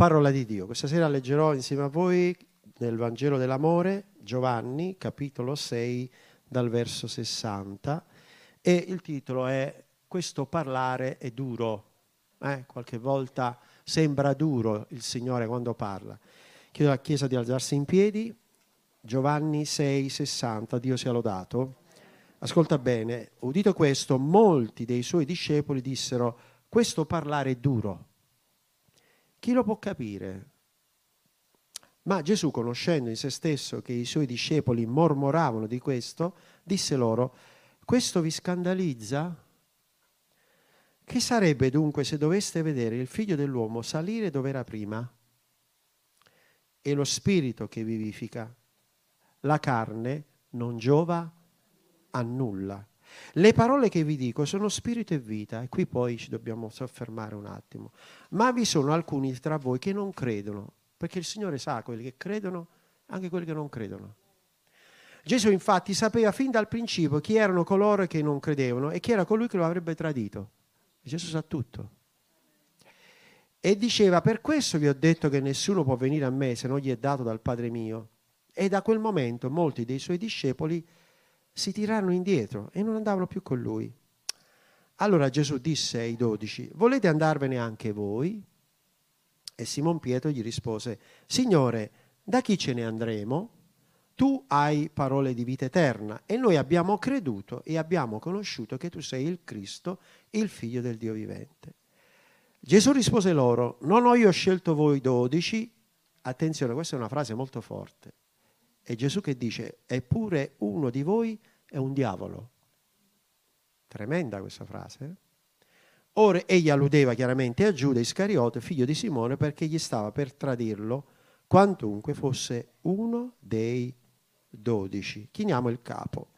Parola di Dio. Questa sera leggerò insieme a voi nel Vangelo dell'Amore, Giovanni, capitolo 6, dal verso 60, e il titolo è Questo parlare è duro. Eh, qualche volta sembra duro il Signore quando parla. Chiedo alla Chiesa di alzarsi in piedi. Giovanni 6, 60, Dio sia lodato. Ascolta bene, udito questo, molti dei suoi discepoli dissero, questo parlare è duro chi lo può capire? Ma Gesù, conoscendo in se stesso che i suoi discepoli mormoravano di questo, disse loro, questo vi scandalizza? Che sarebbe dunque se doveste vedere il figlio dell'uomo salire dove era prima? E lo spirito che vivifica, la carne non giova a nulla. Le parole che vi dico sono spirito e vita, e qui poi ci dobbiamo soffermare un attimo. Ma vi sono alcuni tra voi che non credono, perché il Signore sa quelli che credono, anche quelli che non credono. Gesù infatti sapeva fin dal principio chi erano coloro che non credevano e chi era colui che lo avrebbe tradito. Gesù sa tutto. E diceva, per questo vi ho detto che nessuno può venire a me se non gli è dato dal Padre mio. E da quel momento molti dei suoi discepoli si tirarono indietro e non andavano più con lui. Allora Gesù disse ai dodici, volete andarvene anche voi? E Simon Pietro gli rispose, Signore, da chi ce ne andremo? Tu hai parole di vita eterna e noi abbiamo creduto e abbiamo conosciuto che tu sei il Cristo, il figlio del Dio vivente. Gesù rispose loro, non ho io scelto voi dodici, attenzione, questa è una frase molto forte, è Gesù che dice, eppure uno di voi è un diavolo. Tremenda questa frase. Eh? Ora egli alludeva chiaramente a Giuda Iscariote, figlio di Simone, perché gli stava per tradirlo quantunque fosse uno dei dodici. Chiniamo il capo.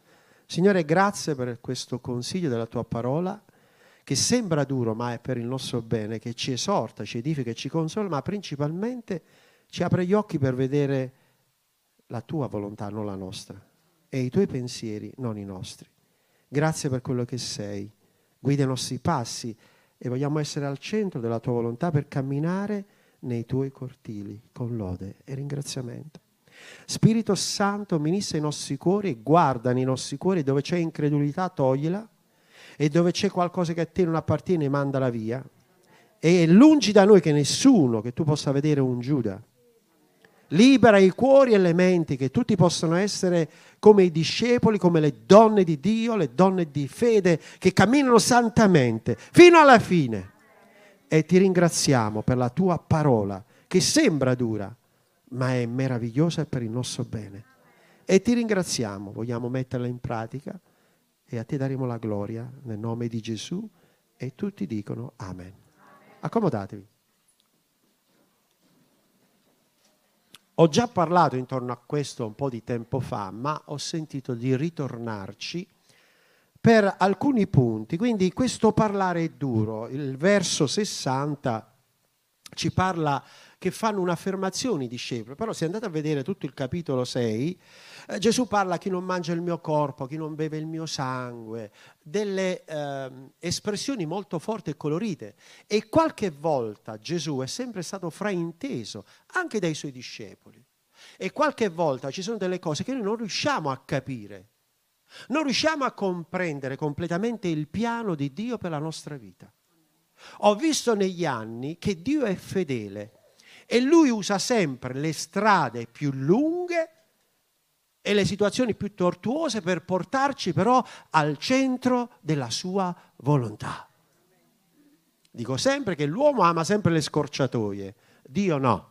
Signore, grazie per questo consiglio della tua parola, che sembra duro, ma è per il nostro bene, che ci esorta, ci edifica e ci consola, ma principalmente ci apre gli occhi per vedere la tua volontà, non la nostra, e i tuoi pensieri, non i nostri. Grazie per quello che sei. Guida i nostri passi e vogliamo essere al centro della tua volontà per camminare nei tuoi cortili con lode e ringraziamento. Spirito Santo, ministra i nostri cuori e guarda nei nostri cuori dove c'è incredulità, toglila e dove c'è qualcosa che a te non appartiene, mandala via. E lungi da noi che nessuno, che tu possa vedere un Giuda, libera i cuori e le menti, che tutti possano essere come i discepoli, come le donne di Dio, le donne di fede, che camminano santamente fino alla fine. E ti ringraziamo per la tua parola, che sembra dura, ma è meravigliosa per il nostro bene. E ti ringraziamo, vogliamo metterla in pratica e a te daremo la gloria nel nome di Gesù e tutti dicono Amen. Accomodatevi. Ho già parlato intorno a questo un po' di tempo fa, ma ho sentito di ritornarci per alcuni punti. Quindi questo parlare è duro. Il verso 60 ci parla che fanno un'affermazione i discepoli, però se andate a vedere tutto il capitolo 6, eh, Gesù parla a chi non mangia il mio corpo, chi non beve il mio sangue, delle eh, espressioni molto forti e colorite. E qualche volta Gesù è sempre stato frainteso anche dai suoi discepoli. E qualche volta ci sono delle cose che noi non riusciamo a capire, non riusciamo a comprendere completamente il piano di Dio per la nostra vita. Ho visto negli anni che Dio è fedele e lui usa sempre le strade più lunghe e le situazioni più tortuose per portarci però al centro della sua volontà. Dico sempre che l'uomo ama sempre le scorciatoie, Dio no.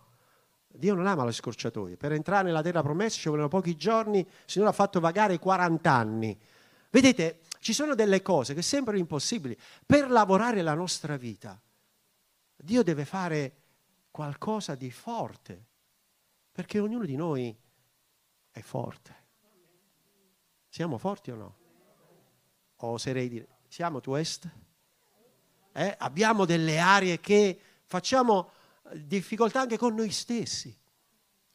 Dio non ama le scorciatoie. Per entrare nella terra promessa ci vogliono pochi giorni, il Signore ha fatto vagare 40 anni. Vedete, ci sono delle cose che sembrano impossibili. Per lavorare la nostra vita, Dio deve fare qualcosa di forte, perché ognuno di noi è forte. Siamo forti o no? Oserei dire, siamo tu est? Eh? Abbiamo delle aree che facciamo difficoltà anche con noi stessi.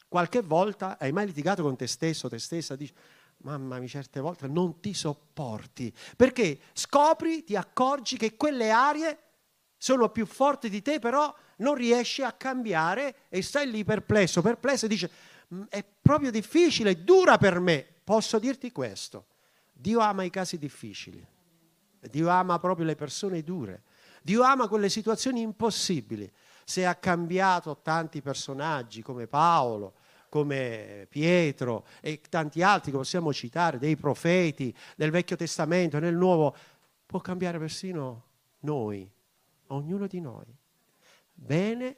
Qualche volta hai mai litigato con te stesso, te stessa, dici, mamma mia, certe volte non ti sopporti, perché scopri, ti accorgi che quelle aree sono più forti di te, però non riesci a cambiare e stai lì perplesso, perplesso e dici, mm, è proprio difficile, dura per me. Posso dirti questo, Dio ama i casi difficili, Dio ama proprio le persone dure, Dio ama quelle situazioni impossibili. Se ha cambiato tanti personaggi come Paolo, come Pietro e tanti altri che possiamo citare, dei profeti del Vecchio Testamento, nel Nuovo, può cambiare persino noi, ognuno di noi. Bene,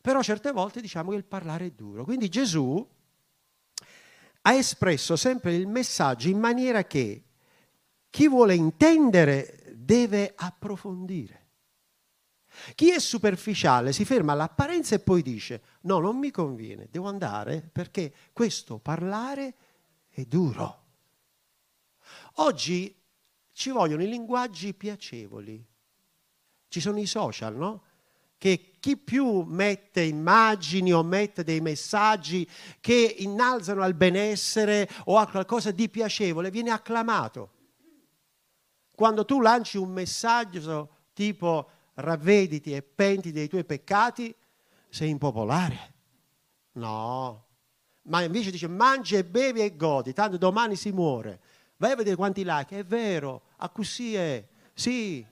però certe volte diciamo che il parlare è duro. Quindi Gesù ha espresso sempre il messaggio in maniera che chi vuole intendere deve approfondire. Chi è superficiale si ferma all'apparenza e poi dice no, non mi conviene, devo andare perché questo parlare è duro. Oggi ci vogliono i linguaggi piacevoli. Ci sono i social, no? Che chi più mette immagini o mette dei messaggi che innalzano al benessere o a qualcosa di piacevole viene acclamato. Quando tu lanci un messaggio tipo ravvediti e penti dei tuoi peccati, sei impopolare. No, ma invece dice mangi e bevi e godi, tanto domani si muore. Vai a vedere quanti like, è vero, a così è, sì,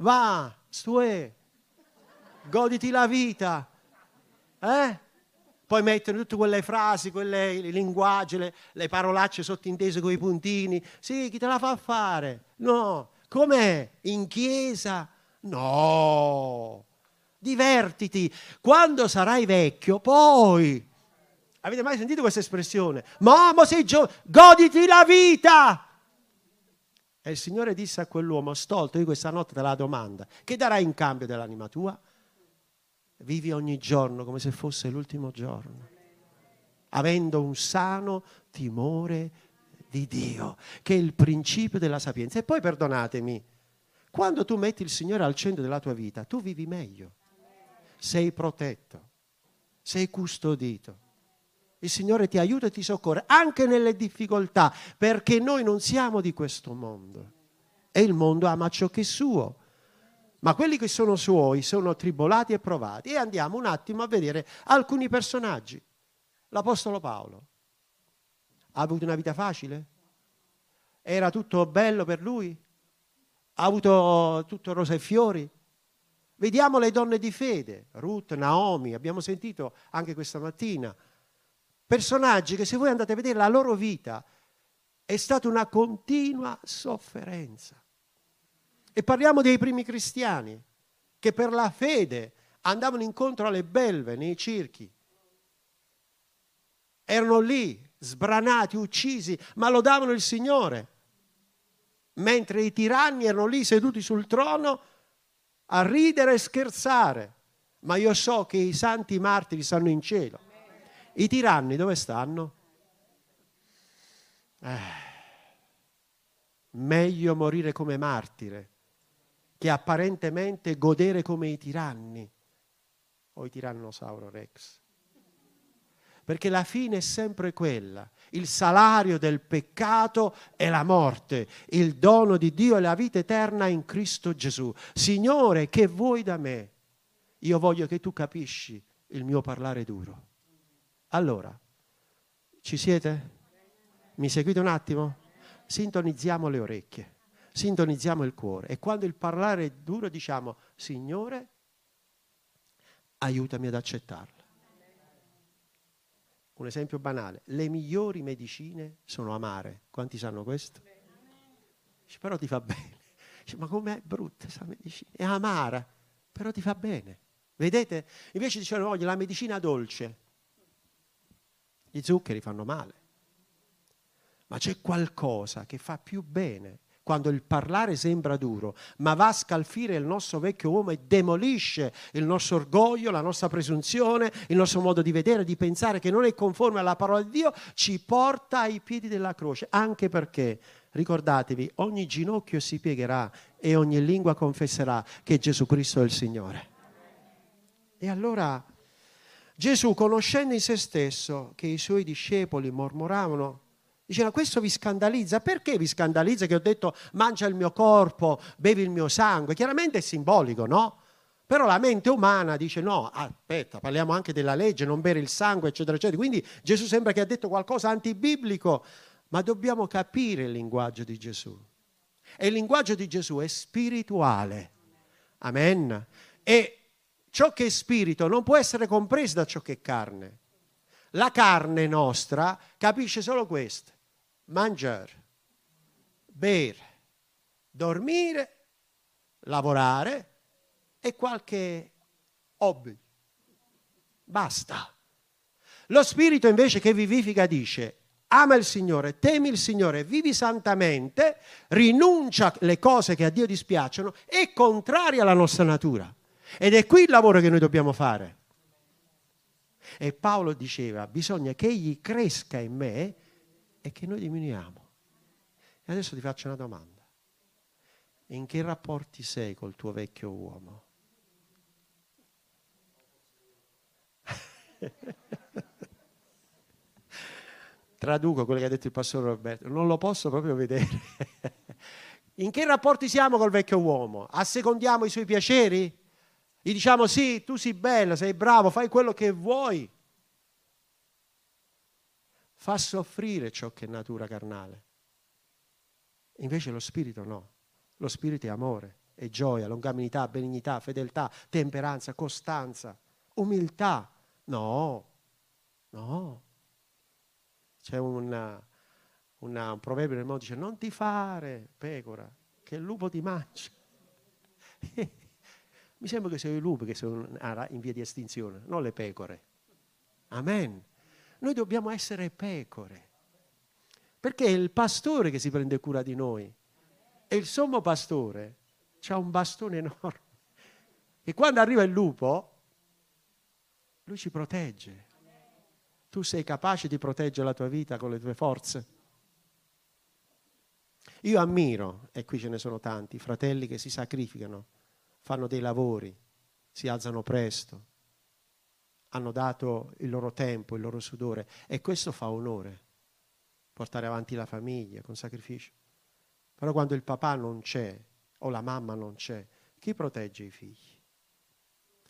va, stue, goditi la vita. Eh? Poi mettono tutte quelle frasi, quelle linguaggi, le, le parolacce sottintese con i puntini. Sì, chi te la fa fare? No, com'è? In chiesa No, divertiti. Quando sarai vecchio, poi. Avete mai sentito questa espressione? Mamma, sei giovane, goditi la vita. E il Signore disse a quell'uomo, stolto, io questa notte te la domanda, che darai in cambio dell'anima tua? Vivi ogni giorno come se fosse l'ultimo giorno, avendo un sano timore di Dio, che è il principio della sapienza. E poi perdonatemi, quando tu metti il Signore al centro della tua vita, tu vivi meglio, sei protetto, sei custodito. Il Signore ti aiuta e ti soccorre anche nelle difficoltà, perché noi non siamo di questo mondo e il mondo ama ciò che è suo. Ma quelli che sono suoi sono tribolati e provati. E andiamo un attimo a vedere alcuni personaggi. L'Apostolo Paolo ha avuto una vita facile? Era tutto bello per lui? ha avuto tutto rosa e fiori. Vediamo le donne di fede, Ruth, Naomi, abbiamo sentito anche questa mattina. Personaggi che se voi andate a vedere la loro vita è stata una continua sofferenza. E parliamo dei primi cristiani che per la fede andavano incontro alle belve nei circhi. Erano lì, sbranati, uccisi, ma lodavano il Signore mentre i tiranni erano lì seduti sul trono a ridere e scherzare. Ma io so che i santi martiri stanno in cielo. I tiranni dove stanno? Eh, meglio morire come martire che apparentemente godere come i tiranni o i tirannosauro rex. Perché la fine è sempre quella il salario del peccato è la morte, il dono di Dio è la vita eterna in Cristo Gesù. Signore, che vuoi da me? Io voglio che tu capisci il mio parlare duro. Allora, ci siete? Mi seguite un attimo? Sintonizziamo le orecchie, sintonizziamo il cuore e quando il parlare è duro diciamo, Signore, aiutami ad accettarlo. Un esempio banale, le migliori medicine sono amare. Quanti sanno questo? Però ti fa bene. Ma com'è brutta questa medicina? È amara, però ti fa bene. Vedete? Invece dicevano, voglio la medicina dolce. Gli zuccheri fanno male. Ma c'è qualcosa che fa più bene quando il parlare sembra duro, ma va a scalfire il nostro vecchio uomo e demolisce il nostro orgoglio, la nostra presunzione, il nostro modo di vedere, di pensare che non è conforme alla parola di Dio, ci porta ai piedi della croce, anche perché ricordatevi, ogni ginocchio si piegherà e ogni lingua confesserà che Gesù Cristo è il Signore. E allora Gesù, conoscendo in se stesso che i suoi discepoli mormoravano Diceva, questo vi scandalizza. Perché vi scandalizza che ho detto mangia il mio corpo, bevi il mio sangue? Chiaramente è simbolico, no? Però la mente umana dice no, aspetta, parliamo anche della legge, non bere il sangue, eccetera, eccetera. Quindi Gesù sembra che ha detto qualcosa antibiblico, ma dobbiamo capire il linguaggio di Gesù. E il linguaggio di Gesù è spirituale. Amen. E ciò che è spirito non può essere compreso da ciò che è carne. La carne nostra capisce solo questo mangiare, bere, dormire, lavorare e qualche hobby. Basta. Lo Spirito invece che vivifica dice ama il Signore, temi il Signore, vivi santamente, rinuncia alle cose che a Dio dispiacciono, è contraria alla nostra natura. Ed è qui il lavoro che noi dobbiamo fare. E Paolo diceva, bisogna che egli cresca in me e che noi diminuiamo. E adesso ti faccio una domanda. In che rapporti sei col tuo vecchio uomo? Traduco quello che ha detto il pastore Roberto, non lo posso proprio vedere. In che rapporti siamo col vecchio uomo? Assecondiamo i suoi piaceri? Gli diciamo sì, tu sei bello, sei bravo, fai quello che vuoi fa soffrire ciò che è natura carnale. Invece lo spirito no. Lo spirito è amore, è gioia, longanimità, benignità, fedeltà, temperanza, costanza, umiltà. No, no. C'è una, una, un proverbio nel mondo che dice non ti fare pecora, che il lupo ti mangia. Mi sembra che siano i lupi che sono in via di estinzione, non le pecore. Amen. Noi dobbiamo essere pecore, perché è il pastore che si prende cura di noi. E il sommo pastore ha un bastone enorme. E quando arriva il lupo, lui ci protegge. Tu sei capace di proteggere la tua vita con le tue forze. Io ammiro, e qui ce ne sono tanti, fratelli che si sacrificano, fanno dei lavori, si alzano presto, hanno dato il loro tempo, il loro sudore e questo fa onore, portare avanti la famiglia con sacrificio. Però quando il papà non c'è o la mamma non c'è, chi protegge i figli?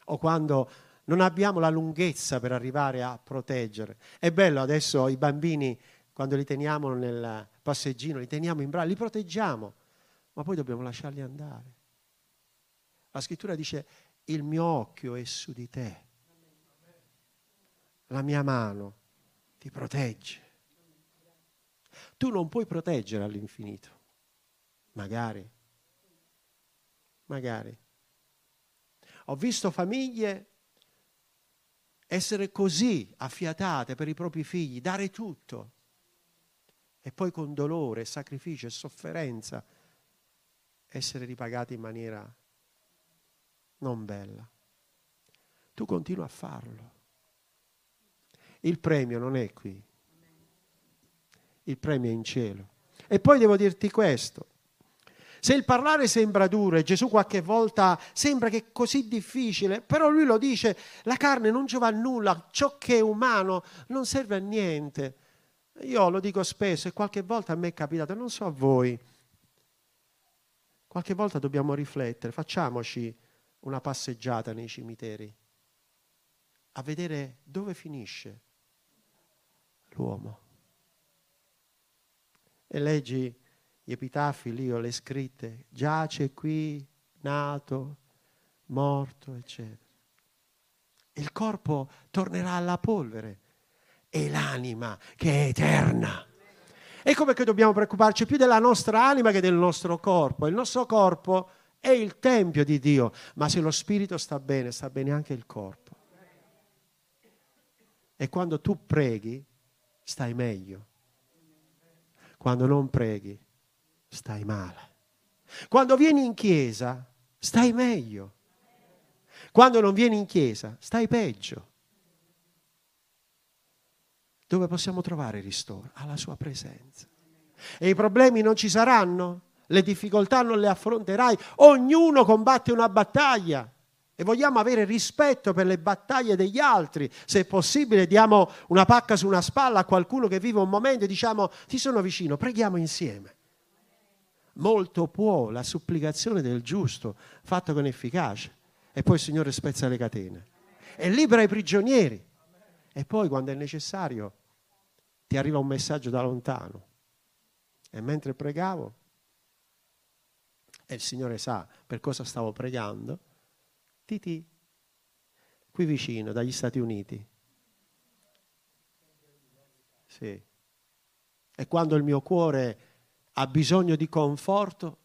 O quando non abbiamo la lunghezza per arrivare a proteggere. È bello adesso i bambini, quando li teniamo nel passeggino, li teniamo in braccio, li proteggiamo, ma poi dobbiamo lasciarli andare. La scrittura dice, il mio occhio è su di te la mia mano ti protegge. Tu non puoi proteggere all'infinito, magari, magari. Ho visto famiglie essere così affiatate per i propri figli, dare tutto e poi con dolore, sacrificio e sofferenza essere ripagati in maniera non bella. Tu continui a farlo. Il premio non è qui, il premio è in cielo. E poi devo dirti questo. Se il parlare sembra duro e Gesù qualche volta sembra che è così difficile, però lui lo dice, la carne non giova a nulla, ciò che è umano non serve a niente. Io lo dico spesso e qualche volta a me è capitato, non so a voi, qualche volta dobbiamo riflettere, facciamoci una passeggiata nei cimiteri, a vedere dove finisce l'uomo. E leggi gli epitafi lì o le scritte, giace qui, nato, morto, eccetera. Il corpo tornerà alla polvere e l'anima che è eterna. Ecco perché dobbiamo preoccuparci più della nostra anima che del nostro corpo. Il nostro corpo è il tempio di Dio, ma se lo spirito sta bene, sta bene anche il corpo. E quando tu preghi, stai meglio. Quando non preghi, stai male. Quando vieni in chiesa, stai meglio. Quando non vieni in chiesa, stai peggio. Dove possiamo trovare ristoro? Alla sua presenza. E i problemi non ci saranno? Le difficoltà non le affronterai? Ognuno combatte una battaglia e vogliamo avere rispetto per le battaglie degli altri. Se è possibile diamo una pacca su una spalla a qualcuno che vive un momento e diciamo ti sono vicino, preghiamo insieme. Molto può la supplicazione del giusto fatta con efficacia e poi il Signore spezza le catene e libera i prigionieri. E poi quando è necessario ti arriva un messaggio da lontano. E mentre pregavo, e il Signore sa per cosa stavo pregando, Titi, qui vicino, dagli Stati Uniti. Sì. E quando il mio cuore ha bisogno di conforto,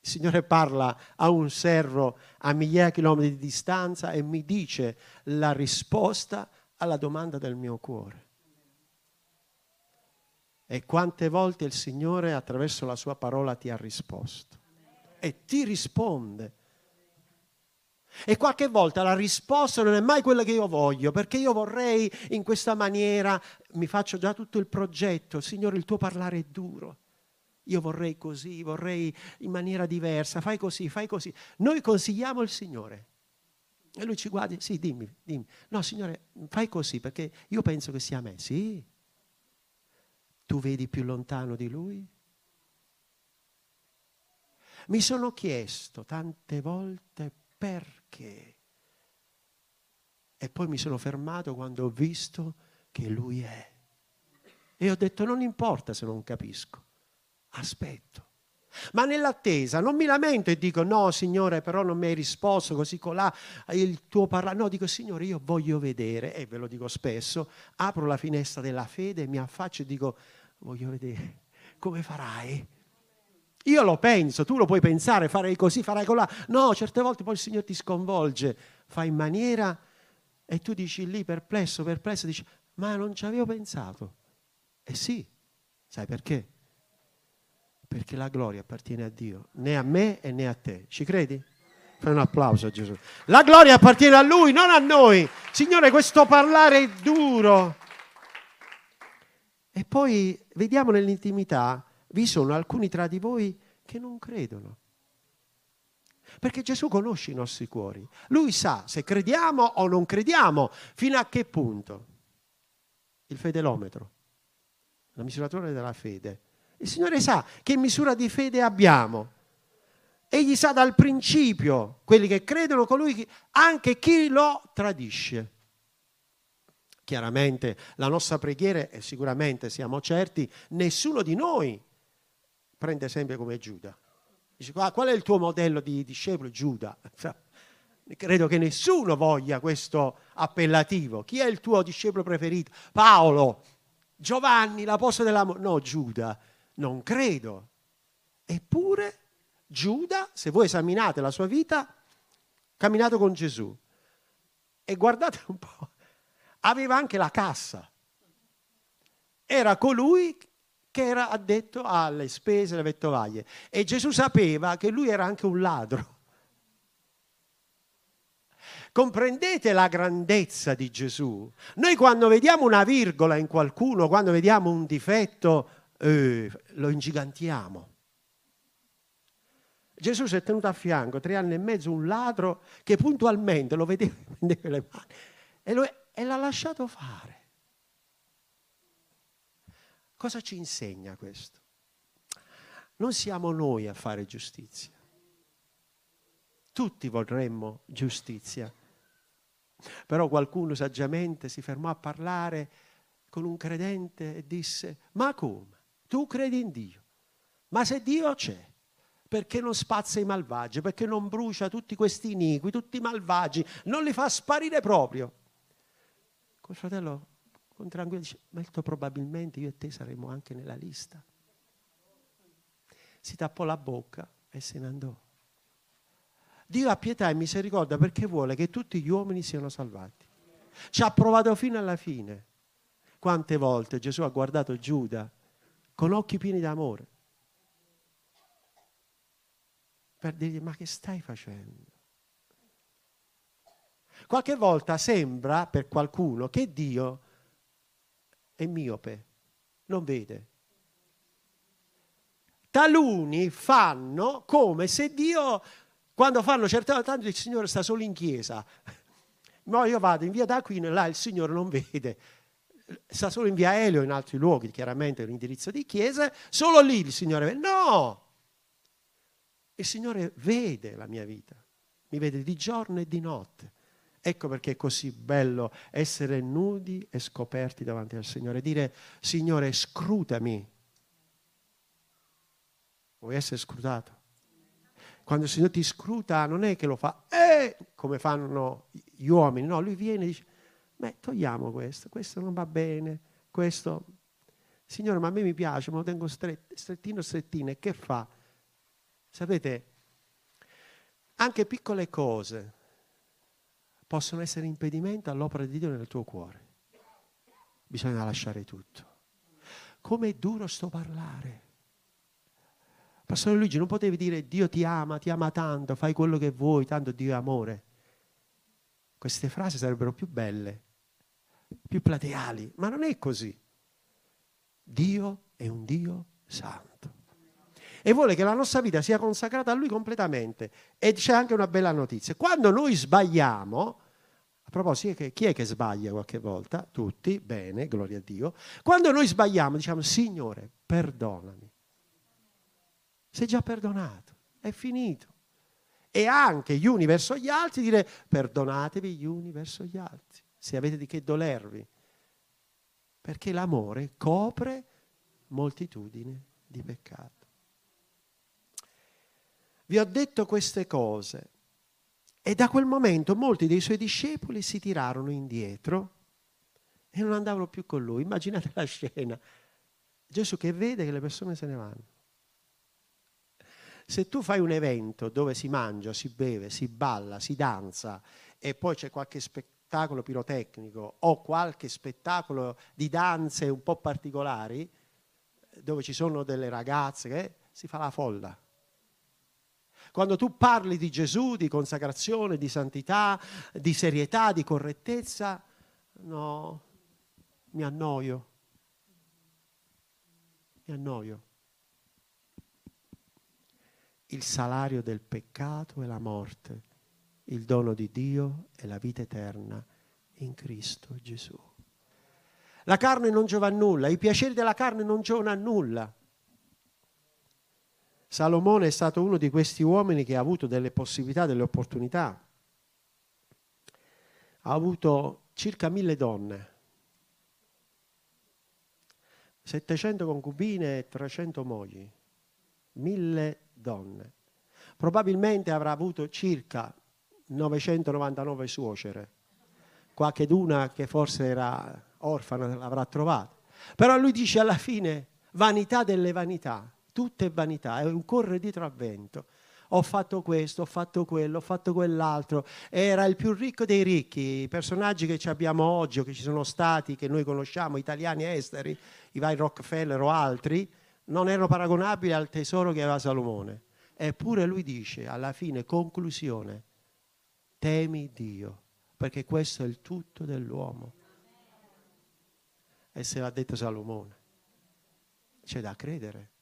il Signore parla a un servo a migliaia di chilometri di distanza e mi dice la risposta alla domanda del mio cuore. E quante volte il Signore attraverso la sua parola ti ha risposto e ti risponde e qualche volta la risposta non è mai quella che io voglio, perché io vorrei in questa maniera, mi faccio già tutto il progetto, Signore il tuo parlare è duro. Io vorrei così, vorrei in maniera diversa, fai così, fai così. Noi consigliamo il Signore. E lui ci guarda, sì, dimmi, dimmi. No, Signore, fai così perché io penso che sia a me. Sì. Tu vedi più lontano di lui? Mi sono chiesto tante volte perché. E poi mi sono fermato quando ho visto che lui è. E ho detto non importa se non capisco, aspetto. Ma nell'attesa non mi lamento e dico no Signore però non mi hai risposto così colà il tuo parlare. No, dico Signore io voglio vedere e ve lo dico spesso, apro la finestra della fede, mi affaccio e dico voglio vedere come farai io lo penso, tu lo puoi pensare, farei così, farai colà. No, certe volte poi il Signore ti sconvolge, fa in maniera e tu dici lì perplesso, perplesso, dici ma non ci avevo pensato. Eh sì, sai perché? Perché la gloria appartiene a Dio, né a me e né a te. Ci credi? Fai un applauso a Gesù. La gloria appartiene a Lui, non a noi. Signore, questo parlare è duro. E poi vediamo nell'intimità vi sono alcuni tra di voi che non credono. Perché Gesù conosce i nostri cuori. Lui sa se crediamo o non crediamo, fino a che punto. Il fedelometro, la misurazione della fede. Il Signore sa che misura di fede abbiamo. Egli sa dal principio, quelli che credono, colui anche chi lo tradisce. Chiaramente la nostra preghiera, e sicuramente siamo certi, nessuno di noi prende esempio come Giuda. Dice, qual è il tuo modello di discepolo? Giuda. Credo che nessuno voglia questo appellativo. Chi è il tuo discepolo preferito? Paolo, Giovanni, l'apostolo dell'amore. No, Giuda, non credo. Eppure Giuda, se voi esaminate la sua vita, ha camminato con Gesù. E guardate un po', aveva anche la cassa. Era colui che era addetto alle spese, alle vettovaglie. E Gesù sapeva che lui era anche un ladro. Comprendete la grandezza di Gesù? Noi quando vediamo una virgola in qualcuno, quando vediamo un difetto, eh, lo ingigantiamo. Gesù si è tenuto a fianco tre anni e mezzo un ladro che puntualmente lo vedeva, e, lo, e l'ha lasciato fare. Cosa ci insegna questo? Non siamo noi a fare giustizia. Tutti vorremmo giustizia. Però qualcuno saggiamente si fermò a parlare con un credente e disse, ma come? Tu credi in Dio? Ma se Dio c'è, perché non spazza i malvagi? Perché non brucia tutti questi iniqui, tutti i malvagi? Non li fa sparire proprio? Col fratello con tranquillità dice, molto probabilmente io e te saremo anche nella lista. Si tappò la bocca e se ne andò. Dio ha pietà e misericordia perché vuole che tutti gli uomini siano salvati. Ci ha provato fino alla fine. Quante volte Gesù ha guardato Giuda con occhi pieni d'amore per dirgli ma che stai facendo? Qualche volta sembra per qualcuno che Dio è miope, non vede. Taluni fanno come se Dio Quando fanno certe tanto il Signore sta solo in chiesa. Ma io vado in via d'Aquino e là il Signore non vede. Sta solo in via Elio, in altri luoghi, chiaramente l'indirizzo di chiesa. Solo lì il Signore vede. No! Il Signore vede la mia vita. Mi vede di giorno e di notte. Ecco perché è così bello essere nudi e scoperti davanti al Signore. Dire, Signore, scrutami. Vuoi essere scrutato? Quando il Signore ti scruta non è che lo fa, eh, come fanno gli uomini, no, lui viene e dice, beh, togliamo questo, questo non va bene, questo, Signore, ma a me mi piace, me lo tengo strettino, strettino, e che fa? Sapete, anche piccole cose possono essere impedimento all'opera di Dio nel tuo cuore. Bisogna lasciare tutto. Come è duro sto parlare. Pastore Luigi, non potevi dire Dio ti ama, ti ama tanto, fai quello che vuoi, tanto Dio è amore. Queste frasi sarebbero più belle, più plateali, ma non è così. Dio è un Dio santo. E vuole che la nostra vita sia consacrata a Lui completamente. E c'è anche una bella notizia. Quando noi sbagliamo, a proposito, chi è che sbaglia qualche volta? Tutti, bene, gloria a Dio. Quando noi sbagliamo, diciamo, Signore, perdonami sei già perdonato, è finito. E anche gli uni verso gli altri dire perdonatevi gli uni verso gli altri, se avete di che dolervi. Perché l'amore copre moltitudine di peccato. Vi ho detto queste cose e da quel momento molti dei suoi discepoli si tirarono indietro e non andavano più con lui. Immaginate la scena. Gesù che vede che le persone se ne vanno. Se tu fai un evento dove si mangia, si beve, si balla, si danza e poi c'è qualche spettacolo pirotecnico o qualche spettacolo di danze un po' particolari, dove ci sono delle ragazze, che si fa la folla. Quando tu parli di Gesù, di consacrazione, di santità, di serietà, di correttezza, no, mi annoio. Mi annoio il salario del peccato è la morte, il dono di Dio è la vita eterna in Cristo Gesù. La carne non giova a nulla, i piaceri della carne non giovano a nulla. Salomone è stato uno di questi uomini che ha avuto delle possibilità, delle opportunità. Ha avuto circa mille donne, 700 concubine e 300 mogli, mille donne. Probabilmente avrà avuto circa 999 suocere, qualche d'una che forse era orfana l'avrà trovata. Però lui dice alla fine vanità delle vanità, tutto è vanità, è un correre dietro al vento. Ho fatto questo, ho fatto quello, ho fatto quell'altro. Era il più ricco dei ricchi, i personaggi che abbiamo oggi o che ci sono stati, che noi conosciamo, italiani e esteri, i vari Rockefeller o altri, non erano paragonabili al tesoro che aveva Salomone. Eppure lui dice, alla fine, conclusione, temi Dio, perché questo è il tutto dell'uomo. E se l'ha detto Salomone. C'è da credere.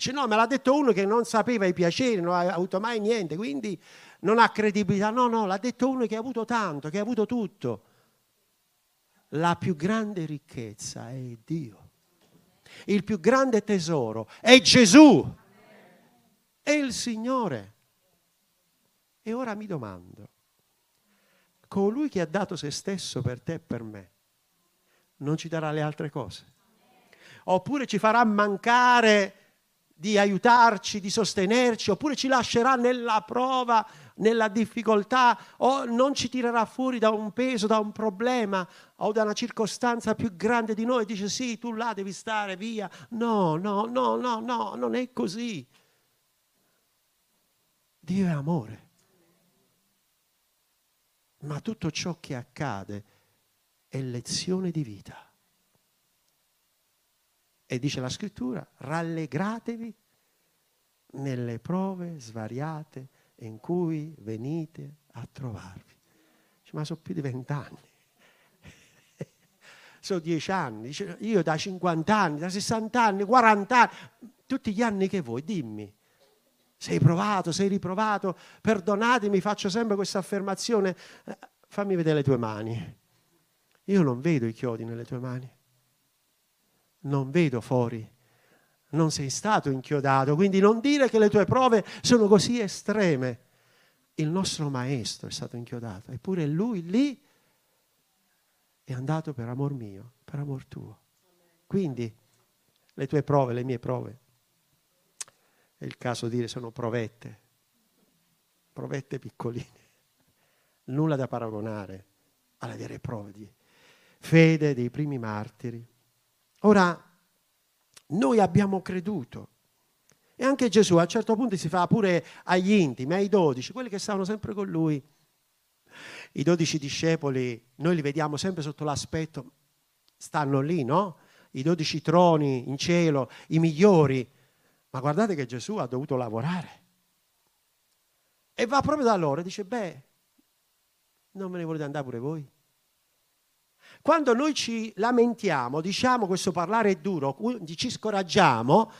Dice no, me l'ha detto uno che non sapeva i piaceri, non ha avuto mai niente, quindi non ha credibilità. No, no, l'ha detto uno che ha avuto tanto, che ha avuto tutto. La più grande ricchezza è Dio il più grande tesoro è Gesù, è il Signore. E ora mi domando, colui che ha dato se stesso per te e per me, non ci darà le altre cose? Oppure ci farà mancare di aiutarci, di sostenerci, oppure ci lascerà nella prova, nella difficoltà, o non ci tirerà fuori da un peso, da un problema o da una circostanza più grande di noi. Dice sì, tu là devi stare via. No, no, no, no, no, non è così. Dio è amore. Ma tutto ciò che accade è lezione di vita. E dice la scrittura, rallegratevi nelle prove svariate in cui venite a trovarvi. Dice, ma sono più di vent'anni, sono dieci anni, dice, io da 50 anni, da 60 anni, 40 anni, tutti gli anni che vuoi, dimmi. Sei provato, sei riprovato, perdonatemi, faccio sempre questa affermazione. Eh, fammi vedere le tue mani. Io non vedo i chiodi nelle tue mani. Non vedo fuori. Non sei stato inchiodato, quindi non dire che le tue prove sono così estreme. Il nostro maestro è stato inchiodato, eppure lui lì è andato per amor mio, per amor tuo. Quindi le tue prove, le mie prove, è il caso di dire sono provette, provette piccoline, nulla da paragonare alle vere prove di fede dei primi martiri. Ora, noi abbiamo creduto. E anche Gesù a un certo punto si fa pure agli intimi, ai dodici, quelli che stavano sempre con lui. I dodici discepoli, noi li vediamo sempre sotto l'aspetto, stanno lì, no? I dodici troni in cielo, i migliori. Ma guardate che Gesù ha dovuto lavorare. E va proprio da loro e dice, beh, non me ne volete andare pure voi? Quando noi ci lamentiamo, diciamo questo parlare è duro, ci scoraggiamo,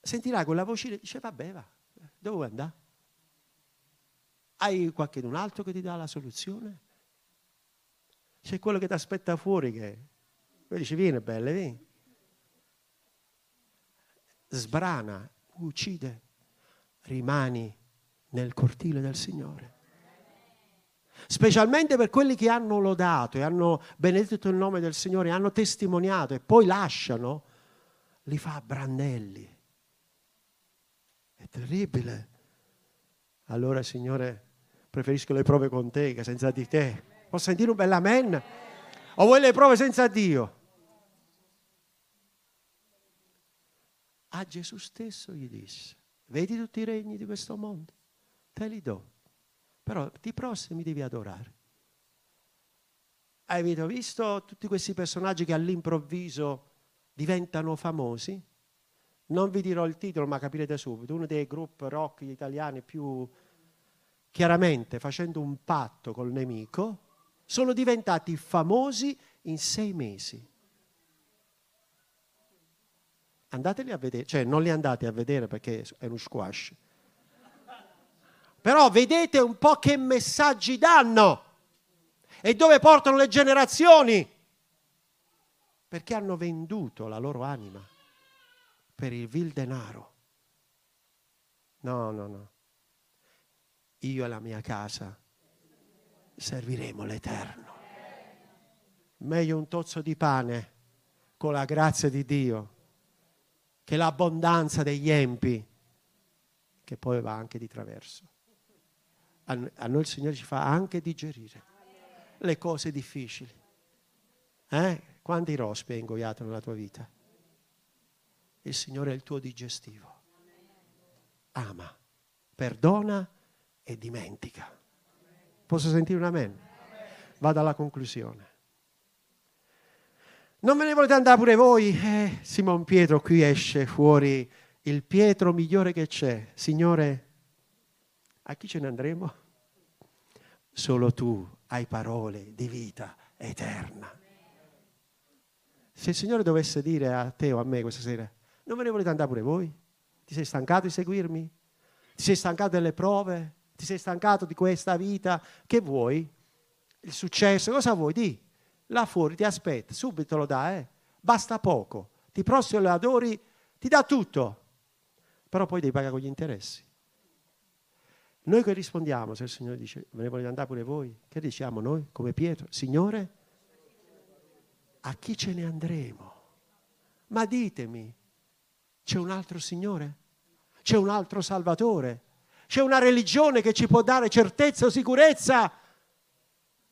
sentirai quella voce e dice vabbè va, dove vuoi andare? Hai qualcun altro che ti dà la soluzione? C'è quello che ti aspetta fuori che poi dice vieni belle, vieni. Sbrana, uccide, rimani nel cortile del Signore specialmente per quelli che hanno lodato e hanno benedetto il nome del Signore, hanno testimoniato e poi lasciano, li fa brandelli. È terribile. Allora, Signore, preferisco le prove con te che senza di te. Posso sentire un bel amen? O vuoi le prove senza Dio? A Gesù stesso gli disse, vedi tutti i regni di questo mondo? Te li do però di prossimi devi adorare. Avete visto tutti questi personaggi che all'improvviso diventano famosi? Non vi dirò il titolo, ma capirete subito. Uno dei gruppi rock italiani più chiaramente facendo un patto col nemico, sono diventati famosi in sei mesi. Andateli a vedere, cioè non li andate a vedere perché è uno squash però vedete un po' che messaggi danno e dove portano le generazioni. Perché hanno venduto la loro anima per il vil denaro. No, no, no. Io e la mia casa serviremo l'Eterno. Meglio un tozzo di pane con la grazia di Dio che l'abbondanza degli empi che poi va anche di traverso a noi il Signore ci fa anche digerire le cose difficili. Eh? Quanti rospi hai ingoiato nella tua vita? Il Signore è il tuo digestivo. Ama, perdona e dimentica. Posso sentire un amen? Vado alla conclusione. Non me ne volete andare pure voi? Eh, Simon Pietro qui esce fuori il Pietro migliore che c'è. Signore, a chi ce ne andremo? Solo tu hai parole di vita eterna. Se il Signore dovesse dire a te o a me questa sera, non ve ne volete andare pure voi? Ti sei stancato di seguirmi? Ti sei stancato delle prove? Ti sei stancato di questa vita? Che vuoi? Il successo? Cosa vuoi? Di. Là fuori ti aspetta, subito lo dà, eh? Basta poco. Ti prostri lo adori, ti dà tutto. Però poi devi pagare con gli interessi. Noi che rispondiamo se il Signore dice, ve ne volete andare pure voi? Che diciamo noi come Pietro? Signore, a chi ce ne andremo? Ma ditemi, c'è un altro Signore? C'è un altro Salvatore? C'è una religione che ci può dare certezza o sicurezza?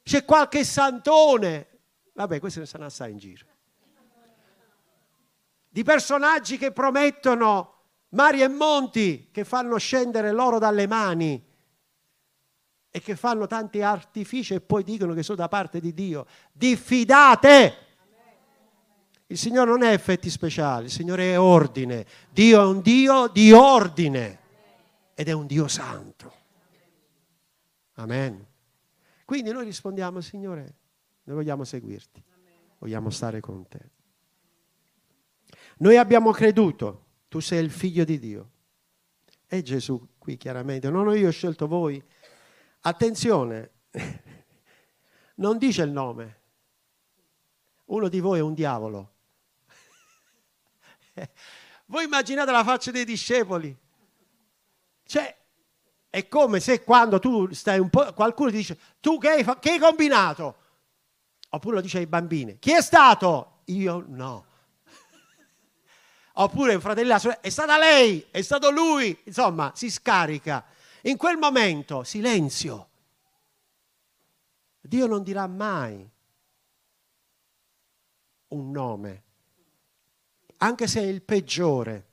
C'è qualche santone? Vabbè, questi ne stanno assai in giro. Di personaggi che promettono mari e monti, che fanno scendere l'oro dalle mani e che fanno tanti artifici e poi dicono che sono da parte di Dio. Diffidate! Il Signore non è effetti speciali, il Signore è ordine. Dio è un Dio di ordine ed è un Dio santo. Amen. Quindi noi rispondiamo, Signore, noi vogliamo seguirti, vogliamo stare con te. Noi abbiamo creduto, tu sei il figlio di Dio. È Gesù qui chiaramente, non ho io scelto voi. Attenzione, non dice il nome. Uno di voi è un diavolo. Voi immaginate la faccia dei discepoli. Cioè, è come se quando tu stai un po', qualcuno ti dice, tu che hai, che hai combinato? Oppure lo dice ai bambini, chi è stato? Io no. Oppure un fratello, è stata lei, è stato lui. Insomma, si scarica. In quel momento, silenzio. Dio non dirà mai un nome, anche se è il peggiore,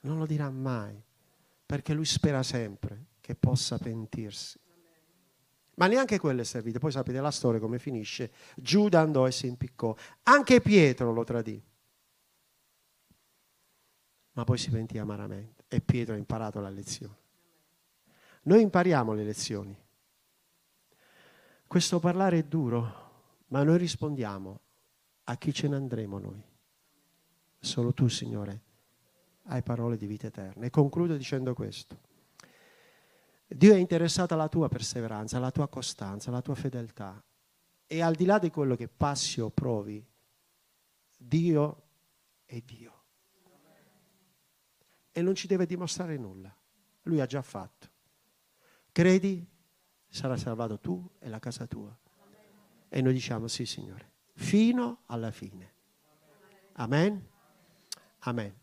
non lo dirà mai, perché lui spera sempre che possa pentirsi. Ma neanche quello è servito. Poi sapete la storia come finisce. Giuda andò e si impiccò. Anche Pietro lo tradì. Ma poi si pentì amaramente. E Pietro ha imparato la lezione. Noi impariamo le lezioni. Questo parlare è duro, ma noi rispondiamo a chi ce ne andremo noi. Solo tu, Signore, hai parole di vita eterna. E concludo dicendo questo. Dio è interessato alla tua perseveranza, alla tua costanza, alla tua fedeltà. E al di là di quello che passi o provi, Dio è Dio. E non ci deve dimostrare nulla. Lui ha già fatto. Credi, sarà salvato tu e la casa tua. E noi diciamo sì, Signore, fino alla fine. Amen. Amen.